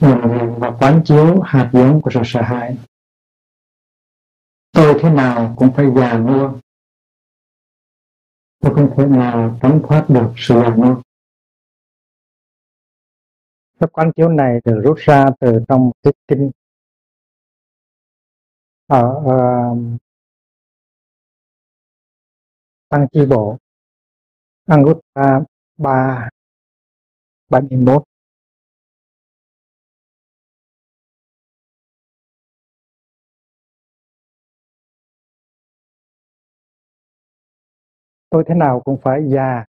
nhận và quán chiếu hạt giống của sự sợ hãi. Tôi thế nào cũng phải già nua. Tôi không thể nào tránh thoát được sự già nua. Cái quán chiếu này được rút ra từ trong cái kinh. Ở uh, tăng chi bộ Anguttara 3 71 tôi thế nào cũng phải già.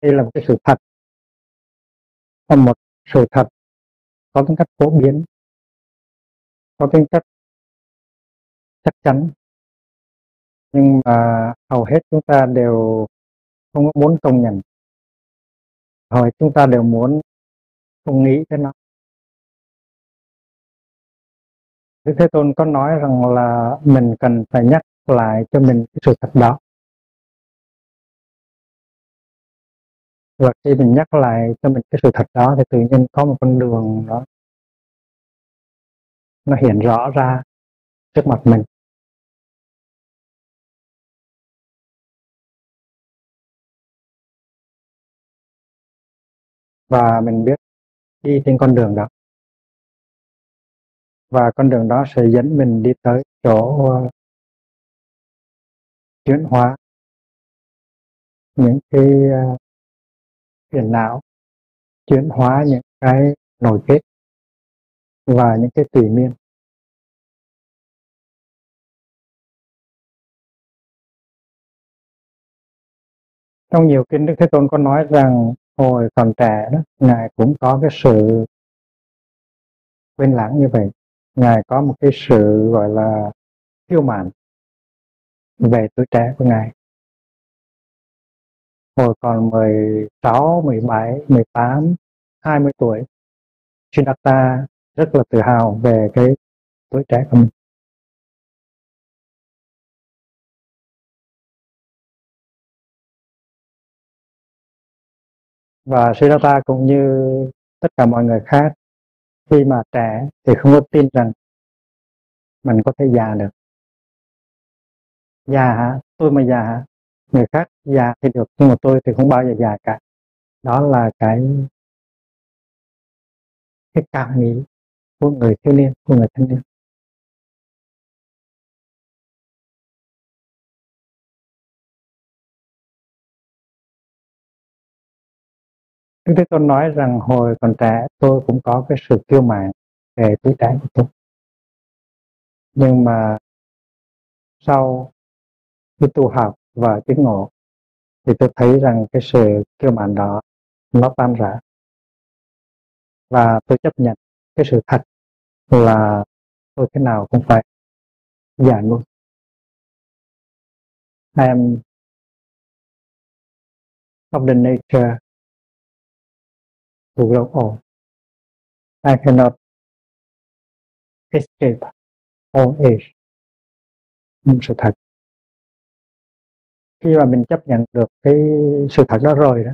Đây là một cái sự thật. Là một sự thật có tính cách phổ biến, có tính cách chắc chắn. Nhưng mà hầu hết chúng ta đều không muốn công nhận. Hỏi chúng ta đều muốn không nghĩ tới nó. Đức Thế Tôn có nói rằng là mình cần phải nhắc lại cho mình cái sự thật đó. Và khi mình nhắc lại cho mình cái sự thật đó thì tự nhiên có một con đường đó nó hiện rõ ra trước mặt mình. Và mình biết đi trên con đường đó. Và con đường đó sẽ dẫn mình đi tới chỗ ờ, chuyển hóa những cái ờ, phiền não, chuyển hóa những cái nổi kết và những cái tùy miên. Trong nhiều kinh đức thế tôn có nói rằng hồi còn trẻ đó, ngài cũng có cái sự quên lãng như vậy. Ngài có một cái sự, gọi là kiêu mạn về tuổi trẻ của ngài hồi còn 16, 17, 18, 20 tuổi Siddhartha rất là tự hào về cái tuổi trẻ của mình. Và Siddhartha cũng như tất cả mọi người khác khi mà trẻ thì không có tin rằng mình có thể già được. Già hả? Tôi mà già hả? Người khác già thì được, nhưng mà tôi thì không bao giờ già cả đó là cái cái cảm nghĩ của người thiếu niên, của người thanh niên Đức Thế Tôn nói rằng hồi còn trẻ, tôi cũng có cái sự kiêu mạn về tuổi trẻ của tôi. Nhưng mà sau khi tu học và chứng ngộ, thì tôi thấy rằng cái sự kiêu mạn đó nó tan rã và tôi chấp nhận cái sự thật là tôi thế nào cũng phải già luôn I am of the nature to grow old. I cannot escape old age. Sự thật. Khi mà mình chấp nhận được cái sự thật đó rồi đó,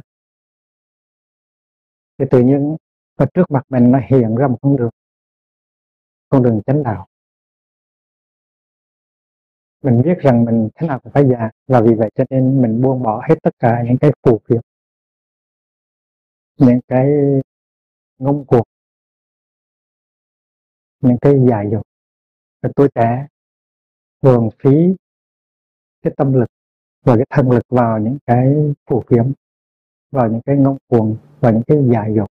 thì tự nhiên và trước mặt mình nó hiện ra một con đường, con đường chánh đạo. Mình biết rằng mình thế nào cũng phải già và vì vậy cho nên mình buông bỏ hết tất cả những cái phù phiếm những cái ngông cuộc những cái dài dột và tôi trẻ thường phí cái tâm lực và cái thân lực vào những cái phù phiếm vào những cái ngông cuồng và những cái dài dục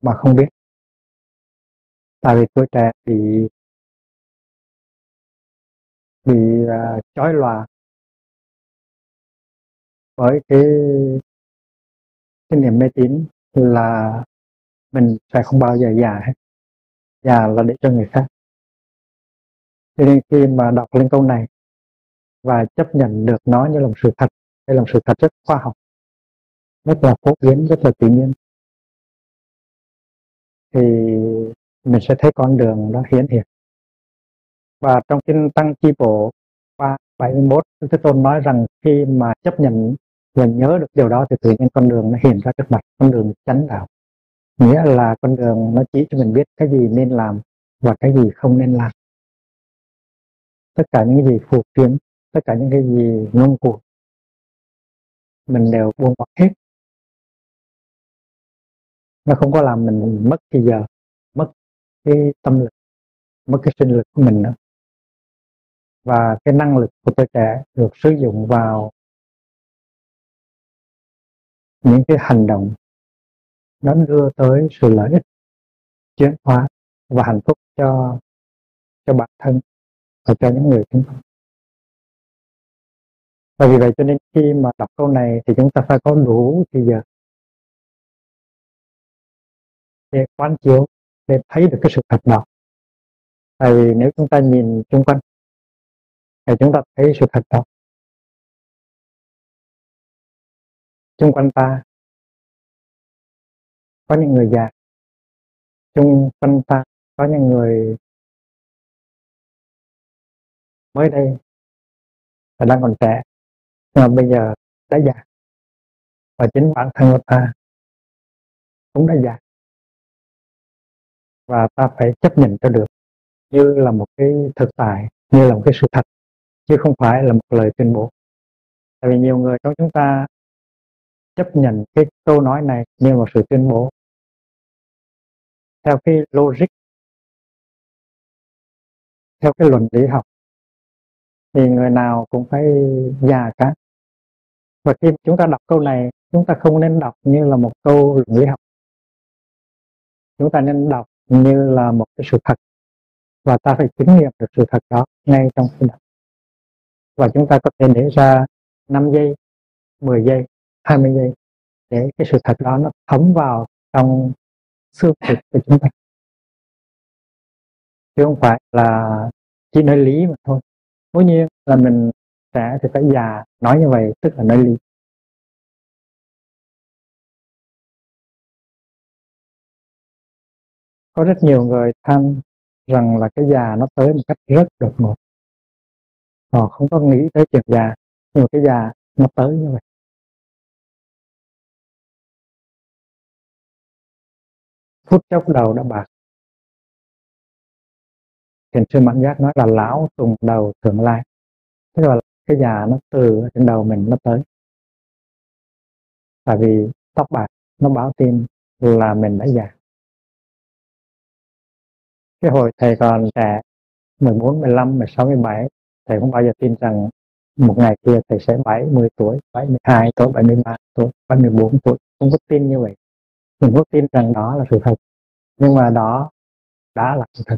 mà không biết. Tại vì tôi trẻ bị bị uh, chói lòa với cái cái niềm mê tín là mình sẽ không bao giờ già hết. Già là để cho người khác. Cho nên khi mà đọc lên câu này và chấp nhận được nó như là một sự thật. Hay là một sự thật rất khoa học, rất là phổ biến, rất là tự nhiên. Thì mình sẽ thấy con đường đó hiển hiện. Và trong kinh tăng chi bộ 371 Đức Thế Tôn nói rằng khi mà chấp nhận và nhớ được điều đó thì tự nhiên con đường nó hiện ra trước mặt, con đường chánh đạo. Nghĩa là con đường nó chỉ cho mình biết cái gì nên làm và cái gì không nên làm. Tất cả những gì phù phiếm tất cả những cái gì ngông cuồng, mình đều buông bỏ hết. Nó không có làm mình mất thì giờ, mất cái tâm lực, mất cái sinh lực của mình nữa. Và cái năng lực của tuổi trẻ được sử dụng vào những cái hành động nó đưa tới sự lợi ích, chuyển hóa và hạnh phúc cho cho bản thân và cho những người xung quanh và vì vậy cho nên khi mà đọc câu này thì chúng ta phải có đủ thì giờ để quán chiếu, để thấy được cái sự thật đó. Tại vì nếu chúng ta nhìn xung quanh thì chúng ta thấy sự thật đó. Xung quanh ta có những người già, xung quanh ta có những người mới đây và đang còn trẻ mà bây giờ đã già. Và chính bản thân của ta cũng đã già. Và ta phải chấp nhận cho được như là một cái thực tại, như là một cái sự thật, chứ không phải là một lời tuyên bố. Tại vì nhiều người trong chúng ta chấp nhận cái câu nói này như một sự tuyên bố. Theo cái logic, theo cái luận lý học, thì người nào cũng phải già cả và khi chúng ta đọc câu này, chúng ta không nên đọc như là một câu luận lý học. Chúng ta nên đọc như là một cái sự thật. Và ta phải chứng nghiệm được sự thật đó ngay trong khi đọc. Và chúng ta có thể để ra 5 giây 10 giây 20 giây để cái sự thật đó nó thấm vào trong xương thịt của chúng ta. Chứ không phải là chỉ nói lý mà thôi. Cố nhiên là mình sẽ thì phải già. Nói như vậy tức là nói lý. Có rất nhiều người than rằng là cái già nó tới một cách rất đột ngột. Họ không có nghĩ tới chuyện già, nhưng mà cái già nó tới như vậy. Phút chốc đầu đã bạc. Thiền sư mạnh giác nói là lão tùng đầu thượng lai. Tức là cái già nó từ trên đầu mình nó tới. Tại vì tóc bạc nó báo tin là mình đã già. Cái hồi thầy còn trẻ 14, 15, 16, 17 thầy không bao giờ tin rằng một ngày kia thầy sẽ 70 tuổi, 72 tuổi, 73 tuổi, 74 tuổi. Không có tin như vậy. Mình có tin rằng đó là sự thật. Nhưng mà đó đã là sự thật.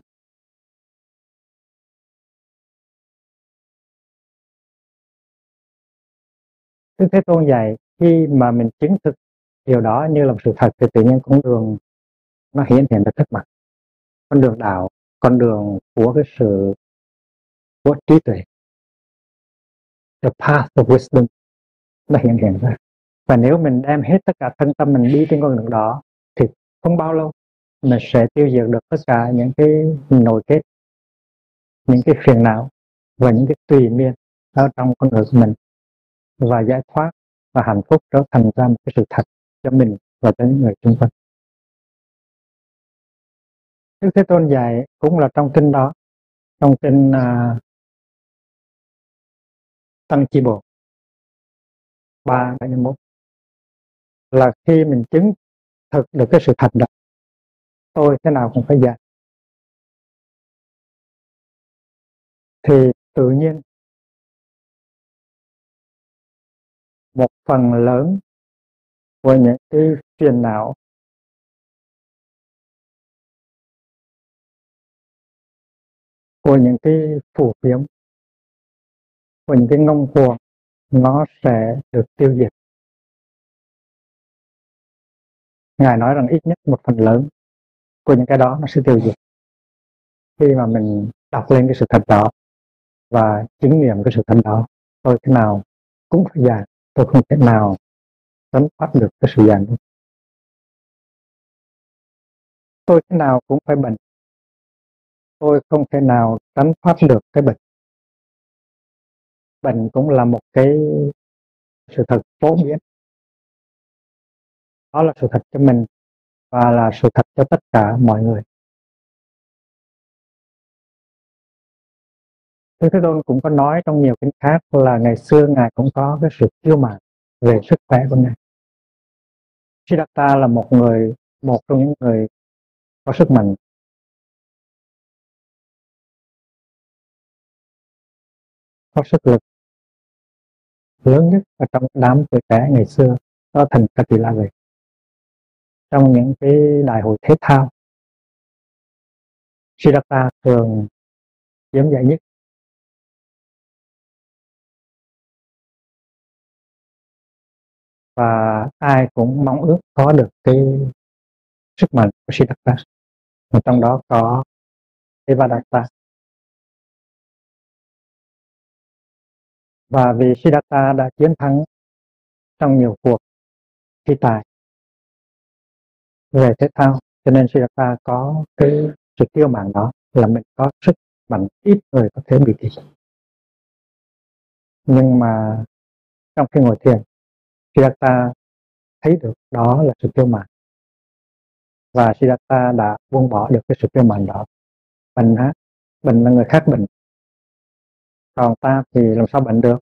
Đức Thế Tôn dạy, khi mà mình chứng thực điều đó như là một sự thật thì tự nhiên con đường nó hiển hiện ra trước mặt. Con đường đạo, con đường của cái sự, của trí tuệ. The path of wisdom nó hiện hiện ra. Và nếu mình đem hết tất cả thân tâm mình đi trên con đường đó thì không bao lâu mình sẽ tiêu diệt được tất cả những cái nội kết, những cái phiền não và những cái tùy miên ở trong con người của mình và giải thoát và hạnh phúc trở thành ra một cái sự thật cho mình và cho những người xung quanh. Đức Thế Tôn dạy cũng là trong kinh đó trong kinh uh, Tăng Chi Bộ ba bảy mươi mốt là khi mình chứng thực được cái sự thật đó tôi thế nào cũng phải dạy. Thì tự nhiên một phần lớn của những cái phiền não. Của những cái phủ phiếm, của những cái ngông cuồng, nó sẽ được tiêu diệt. Ngài nói rằng ít nhất một phần lớn của những cái đó nó sẽ tiêu diệt. Khi mà mình đọc lên cái sự thật đó và chứng nghiệm cái sự thật đó, tôi thế nào cũng phải già tôi không thể nào tránh thoát được cái sự già nữa tôi thế nào cũng phải bệnh. Tôi không thể nào tránh thoát được cái bệnh. Bệnh cũng là một cái sự thật phổ biến. Đó là sự thật cho mình và là sự thật cho tất cả mọi người. Đức Thế Tôn cũng có nói trong nhiều kinh khác là ngày xưa Ngài cũng có cái sự kiêu mạn về sức khỏe của Ngài. Siddhartha là một người, một trong những người có sức mạnh. Có sức lực lớn nhất ở trong đám tuổi trẻ ngày xưa đó thành Katila về trong những cái đại hội thể thao Siddhartha thường chiếm giải nhất và ai cũng mong ước có được cái sức mạnh của Siddhartha. Và trong đó có Devadatta và vì Siddhartha đã chiến thắng trong nhiều cuộc thi tài về thể thao, cho nên Siddhartha có cái sự kiêu mạn đó là mình có sức mạnh ít người có thể bị thị nhưng mà trong khi ngồi thiền Siddhartha thấy được đó là sự kiêu mạn. Và Siddhartha đã buông bỏ được cái sự kiêu mạn đó. Bệnh á, bệnh là người khác bệnh. Còn ta thì làm sao bệnh được?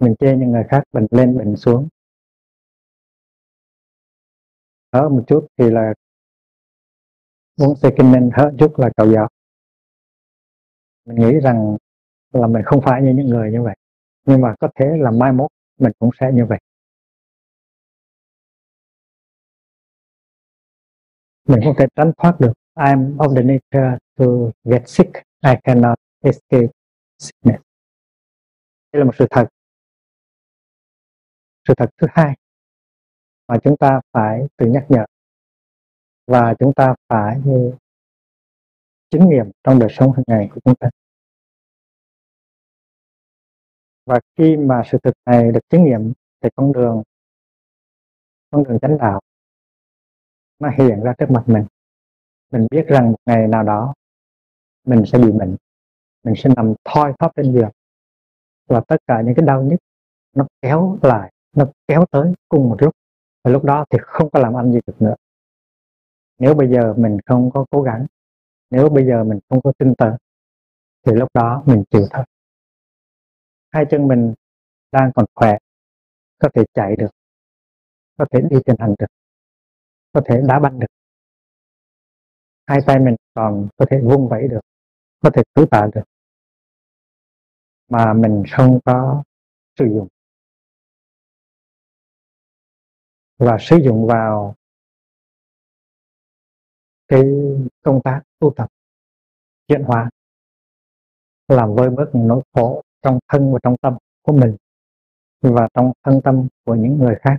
Mình chê những người khác bệnh lên, bệnh xuống. Thở một chút thì là uống Sekimen thở chút là cầu dạo mình nghĩ rằng là mình không phải như những người như vậy. Nhưng mà có thể là mai mốt mình cũng sẽ như vậy. Mình không thể tránh thoát được. I'm of the nature to get sick. I cannot escape sickness. Đây là một sự thật. Sự thật thứ hai mà chúng ta phải tự nhắc nhở. Và chúng ta phải chứng nghiệm trong đời sống hàng ngày của chúng ta. Và khi mà sự thực này được chứng nghiệm thì con đường con đường chánh đạo nó hiện ra trước mặt mình. Mình biết rằng một ngày nào đó mình sẽ bị bệnh, mình sẽ nằm thoi thóp trên giường. Và tất cả những cái đau nhức nó kéo lại, nó kéo tới cùng một lúc. Và lúc đó thì không có làm ăn gì được nữa. Nếu bây giờ mình không có cố gắng, nếu bây giờ mình không có tin tưởng, thì lúc đó mình chịu thôi hai chân mình đang còn khỏe, có thể chạy được, có thể đi trên hành được có thể đá banh được. Hai tay mình còn có thể vung vẩy được, có thể cứu tạ được, mà mình không có sử dụng. Và sử dụng vào cái công tác tu tập, chuyển hóa, làm vơi bớt những nỗi khổ trong thân và trong tâm của mình và trong thân tâm của những người khác.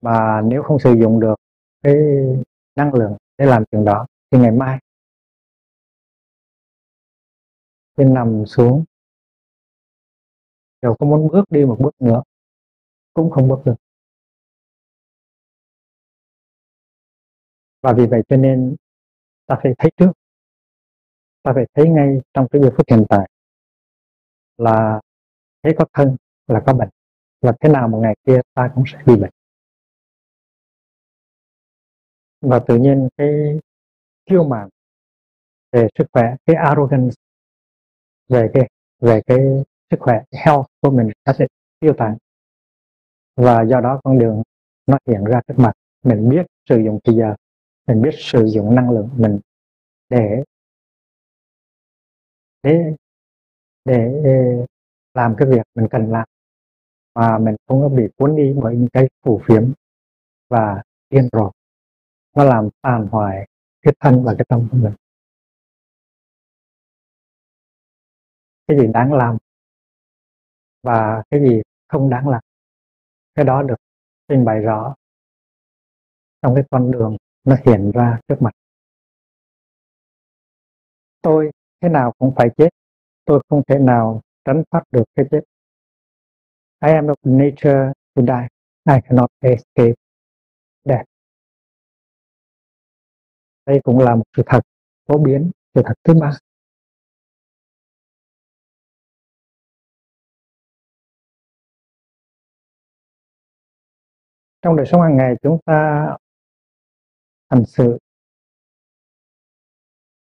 Mà nếu không sử dụng được cái năng lượng để làm chuyện đó thì ngày mai khi nằm xuống đều có muốn bước đi một bước nữa, cũng không bước được. Và vì vậy cho nên ta phải thấy trước, ta phải thấy ngay trong cái giây phút hiện tại là thấy có thân, là có bệnh. Và thế nào một ngày kia ta cũng sẽ bị bệnh. Và tự nhiên cái kiêu mạn về sức khỏe, cái arrogance về cái về cái sức khỏe, cái health của mình nó sẽ tiêu tan và do đó con đường nó hiện ra trước mặt. Mình biết sử dụng thời giờ, mình biết sử dụng năng lượng mình để để để làm cái việc mình cần làm. Mà mình không có bị cuốn đi bởi những cái phù phiếm và điên rồ. Nó làm tàn hoại cái thân và cái tâm của mình. Cái gì đáng làm và cái gì không đáng làm, cái đó được trình bày rõ trong cái con đường nó hiện ra trước mặt. Tôi thế nào cũng phải chết tôi không thể nào tránh thoát được cái chết. I am of nature to die. I cannot escape death. Đây cũng là một sự thật phổ biến, sự thật thứ ba. Trong đời sống hàng ngày, chúng ta hành sự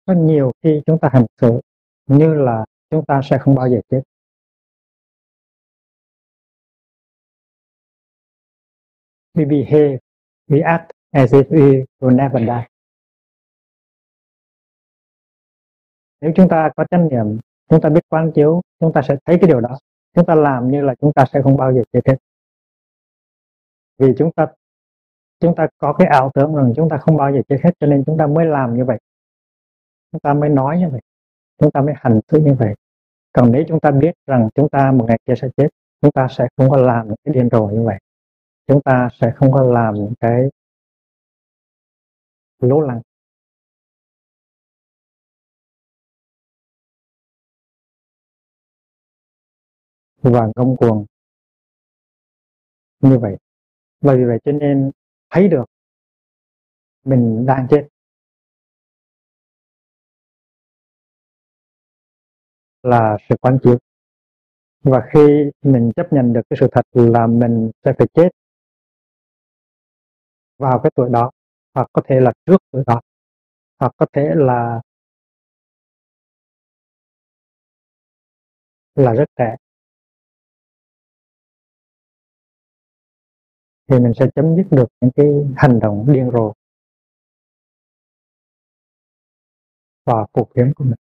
có nhiều khi chúng ta hành sự như là chúng ta sẽ không bao giờ chết. We behave we act as if we will never die. Nếu chúng ta có trách niệm, chúng ta biết quán chiếu, chúng ta sẽ thấy cái điều đó. Chúng ta làm như là chúng ta sẽ không bao giờ chết hết. Vì chúng ta chúng ta có cái ảo tưởng rằng chúng ta không bao giờ chết hết, cho nên chúng ta mới làm như vậy. Chúng ta mới nói như vậy. Chúng ta mới hành xử như vậy còn nếu chúng ta biết rằng chúng ta một ngày kia sẽ chết, chúng ta sẽ không có làm cái điên rồ như vậy. Chúng ta sẽ không có làm những cái lố lăng. Và ngông cuồng như vậy. Bởi vì vậy cho nên thấy được mình đang chết. Là sự quán chiếu. Và khi mình chấp nhận được cái sự thật là mình sẽ phải chết vào cái tuổi đó, hoặc có thể là trước tuổi đó, hoặc có thể là là rất trẻ. Thì mình sẽ chấm dứt được những cái hành động điên rồ và cuộc hiếm của mình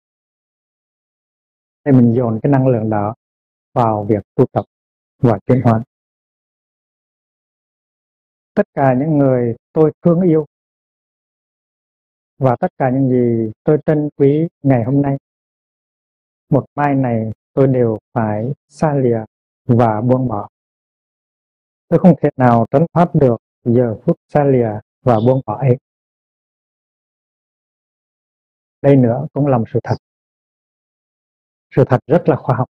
thì mình dồn cái năng lượng đó vào việc tu tập và chuyển hóa. Tất cả những người tôi thương yêu và tất cả những gì tôi trân quý ngày hôm nay, một mai này tôi đều phải xa lìa và buông bỏ. Tôi không thể nào tránh thoát được giờ phút xa lìa và buông bỏ ấy. Đây nữa cũng là một sự thật sự thật rất là khoa học.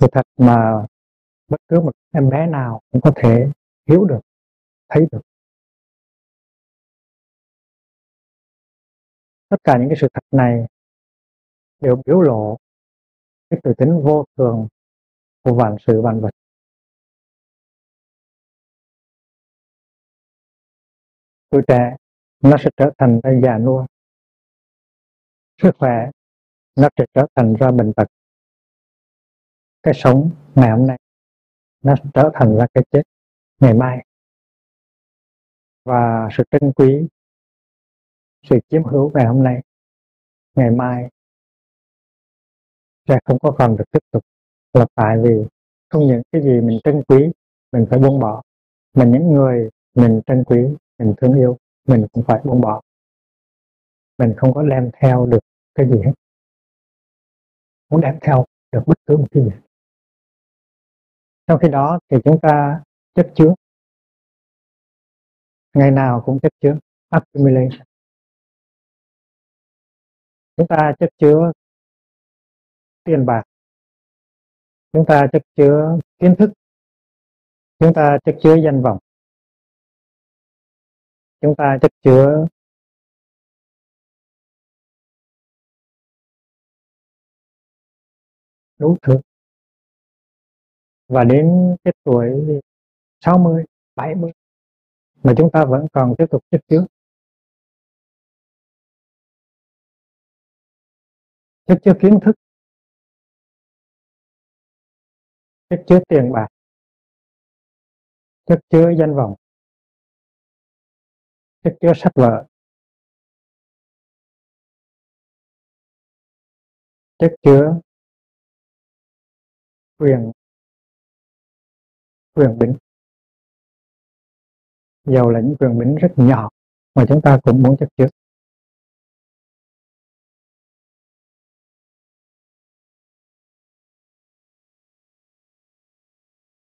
Sự thật mà bất cứ một em bé nào cũng có thể hiểu được, thấy được. Tất cả những cái sự thật này đều biểu lộ cái tự tính vô thường của vạn sự vạn vật. Tuổi trẻ, nó sẽ trở thành già nua sức khỏe nó sẽ trở thành ra bệnh tật cái sống ngày hôm nay, nó trở thành ra cái chết ngày mai. Và sự trân quý, sự chiếm hữu ngày hôm nay, ngày mai sẽ không có còn được tiếp tục. Là tại vì không những cái gì mình trân quý, mình phải buông bỏ, mà những người mình trân quý, mình thương yêu, mình cũng phải buông bỏ. Mình không có đem theo được cái gì hết muốn đem theo được bất cứ một cái gì. Trong khi đó thì chúng ta chất chứa. Ngày nào cũng chất chứa accumulation. Chúng ta chất chứa tiền bạc. Chúng ta chất chứa kiến thức. Chúng ta chất chứa danh vọng. Chúng ta chất chứa đủ thứ và đến cái tuổi 60, 70 mà chúng ta vẫn còn tiếp tục chất chứa chất chứa kiến thức. Chất chứa tiền bạc. Chất chứa danh vọng. Chất chứa sách vở. Chất chứa quyền quyền bính. Dầu là những quyền bính rất nhỏ mà chúng ta cũng muốn chấp trước.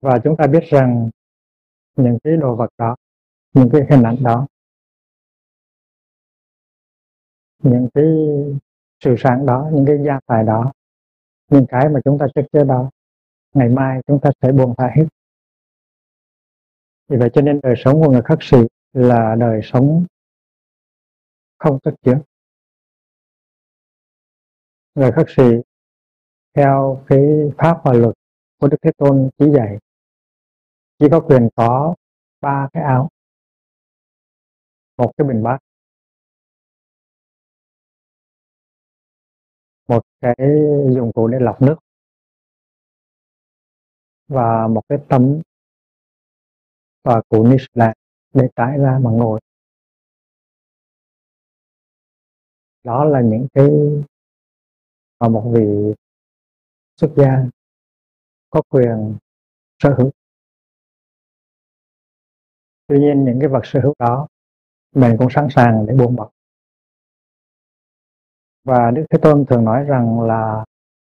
Và chúng ta biết rằng những cái đồ vật đó, những cái hình ảnh đó, những cái sự sáng đó, những cái gia tài đó, những cái mà chúng ta chất chứa đó ngày mai chúng ta sẽ buông thả hết. Vì vậy cho nên đời sống của người khắc sĩ là đời sống không tất chứa người khắc sĩ theo cái pháp và luật của đức thế tôn chỉ dạy, chỉ có quyền có ba cái áo, một cái bình bát, một cái dụng cụ để lọc nước và một cái tấm và cụ ni là để trải ra mà ngồi. Đó là những cái mà một vị xuất gia có quyền sở hữu. Tuy nhiên những cái vật sở hữu đó mình cũng sẵn sàng để buông bỏ. Và Đức Thế Tôn thường nói rằng là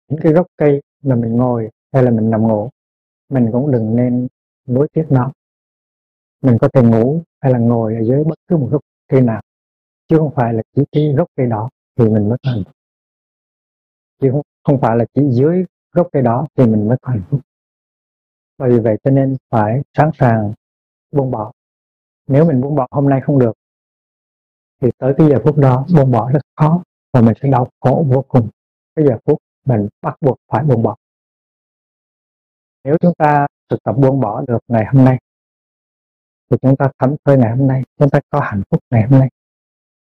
những cái gốc cây mà mình ngồi hay là mình nằm ngủ mình cũng đừng nên nối tiếc nó. Mình có thể ngủ hay là ngồi ở dưới bất cứ một gốc cây nào chứ không phải là chỉ cái gốc cây đó thì mình mới hạnh phúc. Chứ không, không phải là chỉ dưới gốc cây đó thì mình mới hạnh phúc. Bởi vì vậy cho nên phải sẵn sàng buông bỏ. Nếu mình buông bỏ hôm nay không được thì tới cái giờ phút đó buông bỏ rất khó và mình sẽ đau khổ vô cùng. Cái giờ phút mình bắt buộc phải buông bỏ nếu chúng ta thực tập buông bỏ được ngày hôm nay, thì chúng ta thấm thơi ngày hôm nay, chúng ta có hạnh phúc ngày hôm nay.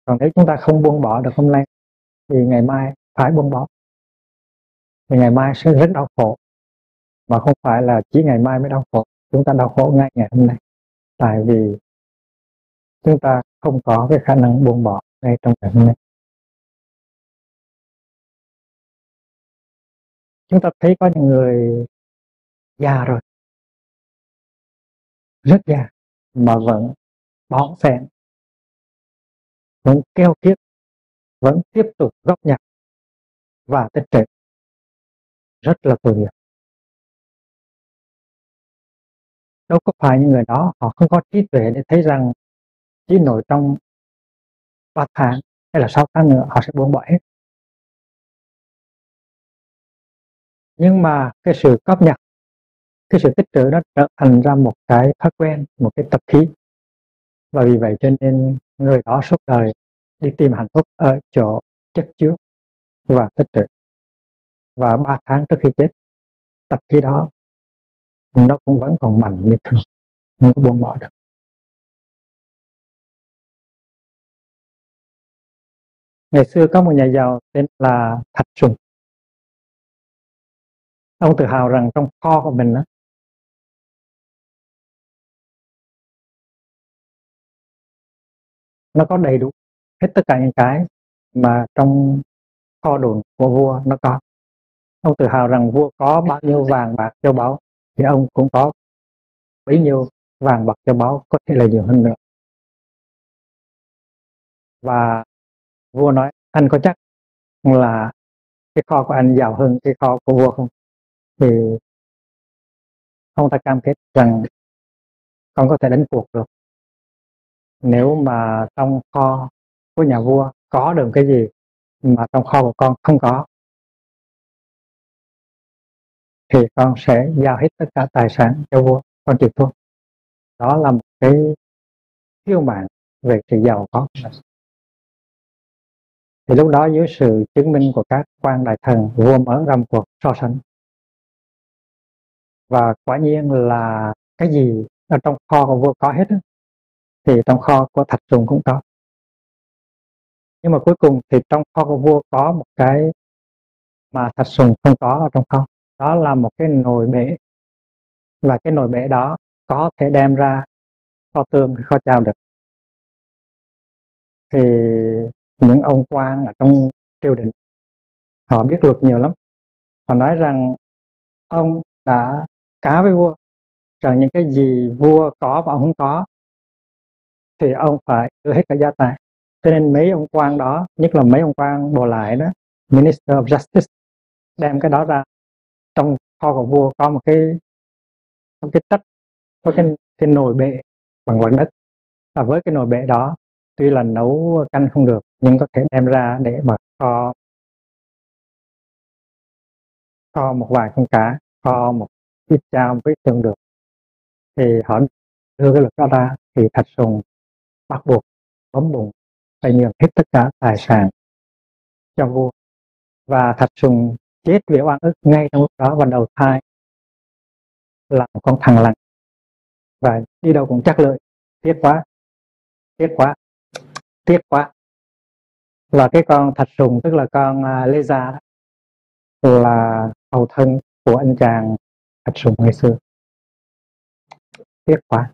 Còn nếu chúng ta không buông bỏ được hôm nay, thì ngày mai phải buông bỏ. Thì ngày mai sẽ rất đau khổ. Mà không phải là chỉ ngày mai mới đau khổ, chúng ta đau khổ ngay ngày hôm nay. Tại vì chúng ta không có cái khả năng buông bỏ ngay trong ngày hôm nay. Chúng ta thấy có những người già rồi. Rất già. Mà vẫn bón phèn. Vẫn keo kiết vẫn tiếp tục góp nhặt. Và tích trữ. Rất là tội nghiệp đâu có phải những người đó, họ không có trí tuệ để thấy rằng chỉ nổi trong ba tháng hay là sáu tháng nữa họ sẽ buông bỏ hết. Nhưng mà cái sự góp nhặt cái sự tích trữ nó trở thành ra một cái thói quen một cái tập khí. Và vì vậy cho nên người đó suốt đời đi tìm hạnh phúc ở chỗ chất chứa và tích trữ. Và ba tháng trước khi chết tập khí đó nó cũng vẫn còn mạnh như thường không có buông bỏ được. Ngày xưa có một nhà giàu tên là Thạch Sùng. Ông tự hào rằng trong kho của mình đó, nó có đầy đủ hết tất cả những cái mà trong kho đồn của vua nó có. Ông tự hào rằng vua có bao nhiêu vàng bạc châu báu thì ông cũng có bấy nhiêu vàng bạc châu báu có thể là nhiều hơn nữa. Và vua nói anh có chắc là cái kho của anh giàu hơn cái kho của vua không? Thì ông ta cam kết rằng con có thể đánh cuộc được nếu mà trong kho của nhà vua có được cái gì mà trong kho của con không có, thì con sẽ giao hết tất cả tài sản cho vua, con chịu thua. Đó là một cái khiêu mạng về sự giàu có thì lúc đó dưới sự chứng minh của các quan đại thần, vua mở ra một cuộc so sánh. Và quả nhiên là cái gì ở trong kho của vua có hết thì trong kho của thạch sùng cũng có. Nhưng mà cuối cùng thì trong kho của vua có một cái mà thạch sùng không có ở trong kho. Đó là một cái nồi bể. Và cái nồi bể đó có thể đem ra kho tương kho chào được. Thì những ông quan ở trong triều đình, họ biết luật nhiều lắm. Họ nói rằng ông đã cá với vua. Rằng những cái gì vua có và ông không có thì ông phải đưa hết cả gia tài. Cho nên mấy ông quan đó nhất là mấy ông quan bồ lại đó minister of justice đem cái đó ra. Trong kho của vua có một cái một cái tách có cái, cái nồi bệ bằng quần đất và với cái nồi bệ đó tuy là nấu canh không được nhưng có thể đem ra để mà kho kho một vài con cá kho một ít chao với tương được. Thì họ đưa cái luật đó ra thì thạch sùng bắt buộc, bấm bụng, phải nhường hết tất cả tài sản cho vua. Và thạch sùng chết vì oan ức ngay trong lúc đó và đầu thai là một con thằng lằn. Và đi đâu cũng chắc lợi. Tiếc quá tiếc quá tiếc quá. Và cái con thạch sùng, tức là con à, lê gia là hầu thân của anh chàng thạch sùng ngày xưa. Tiếc quá.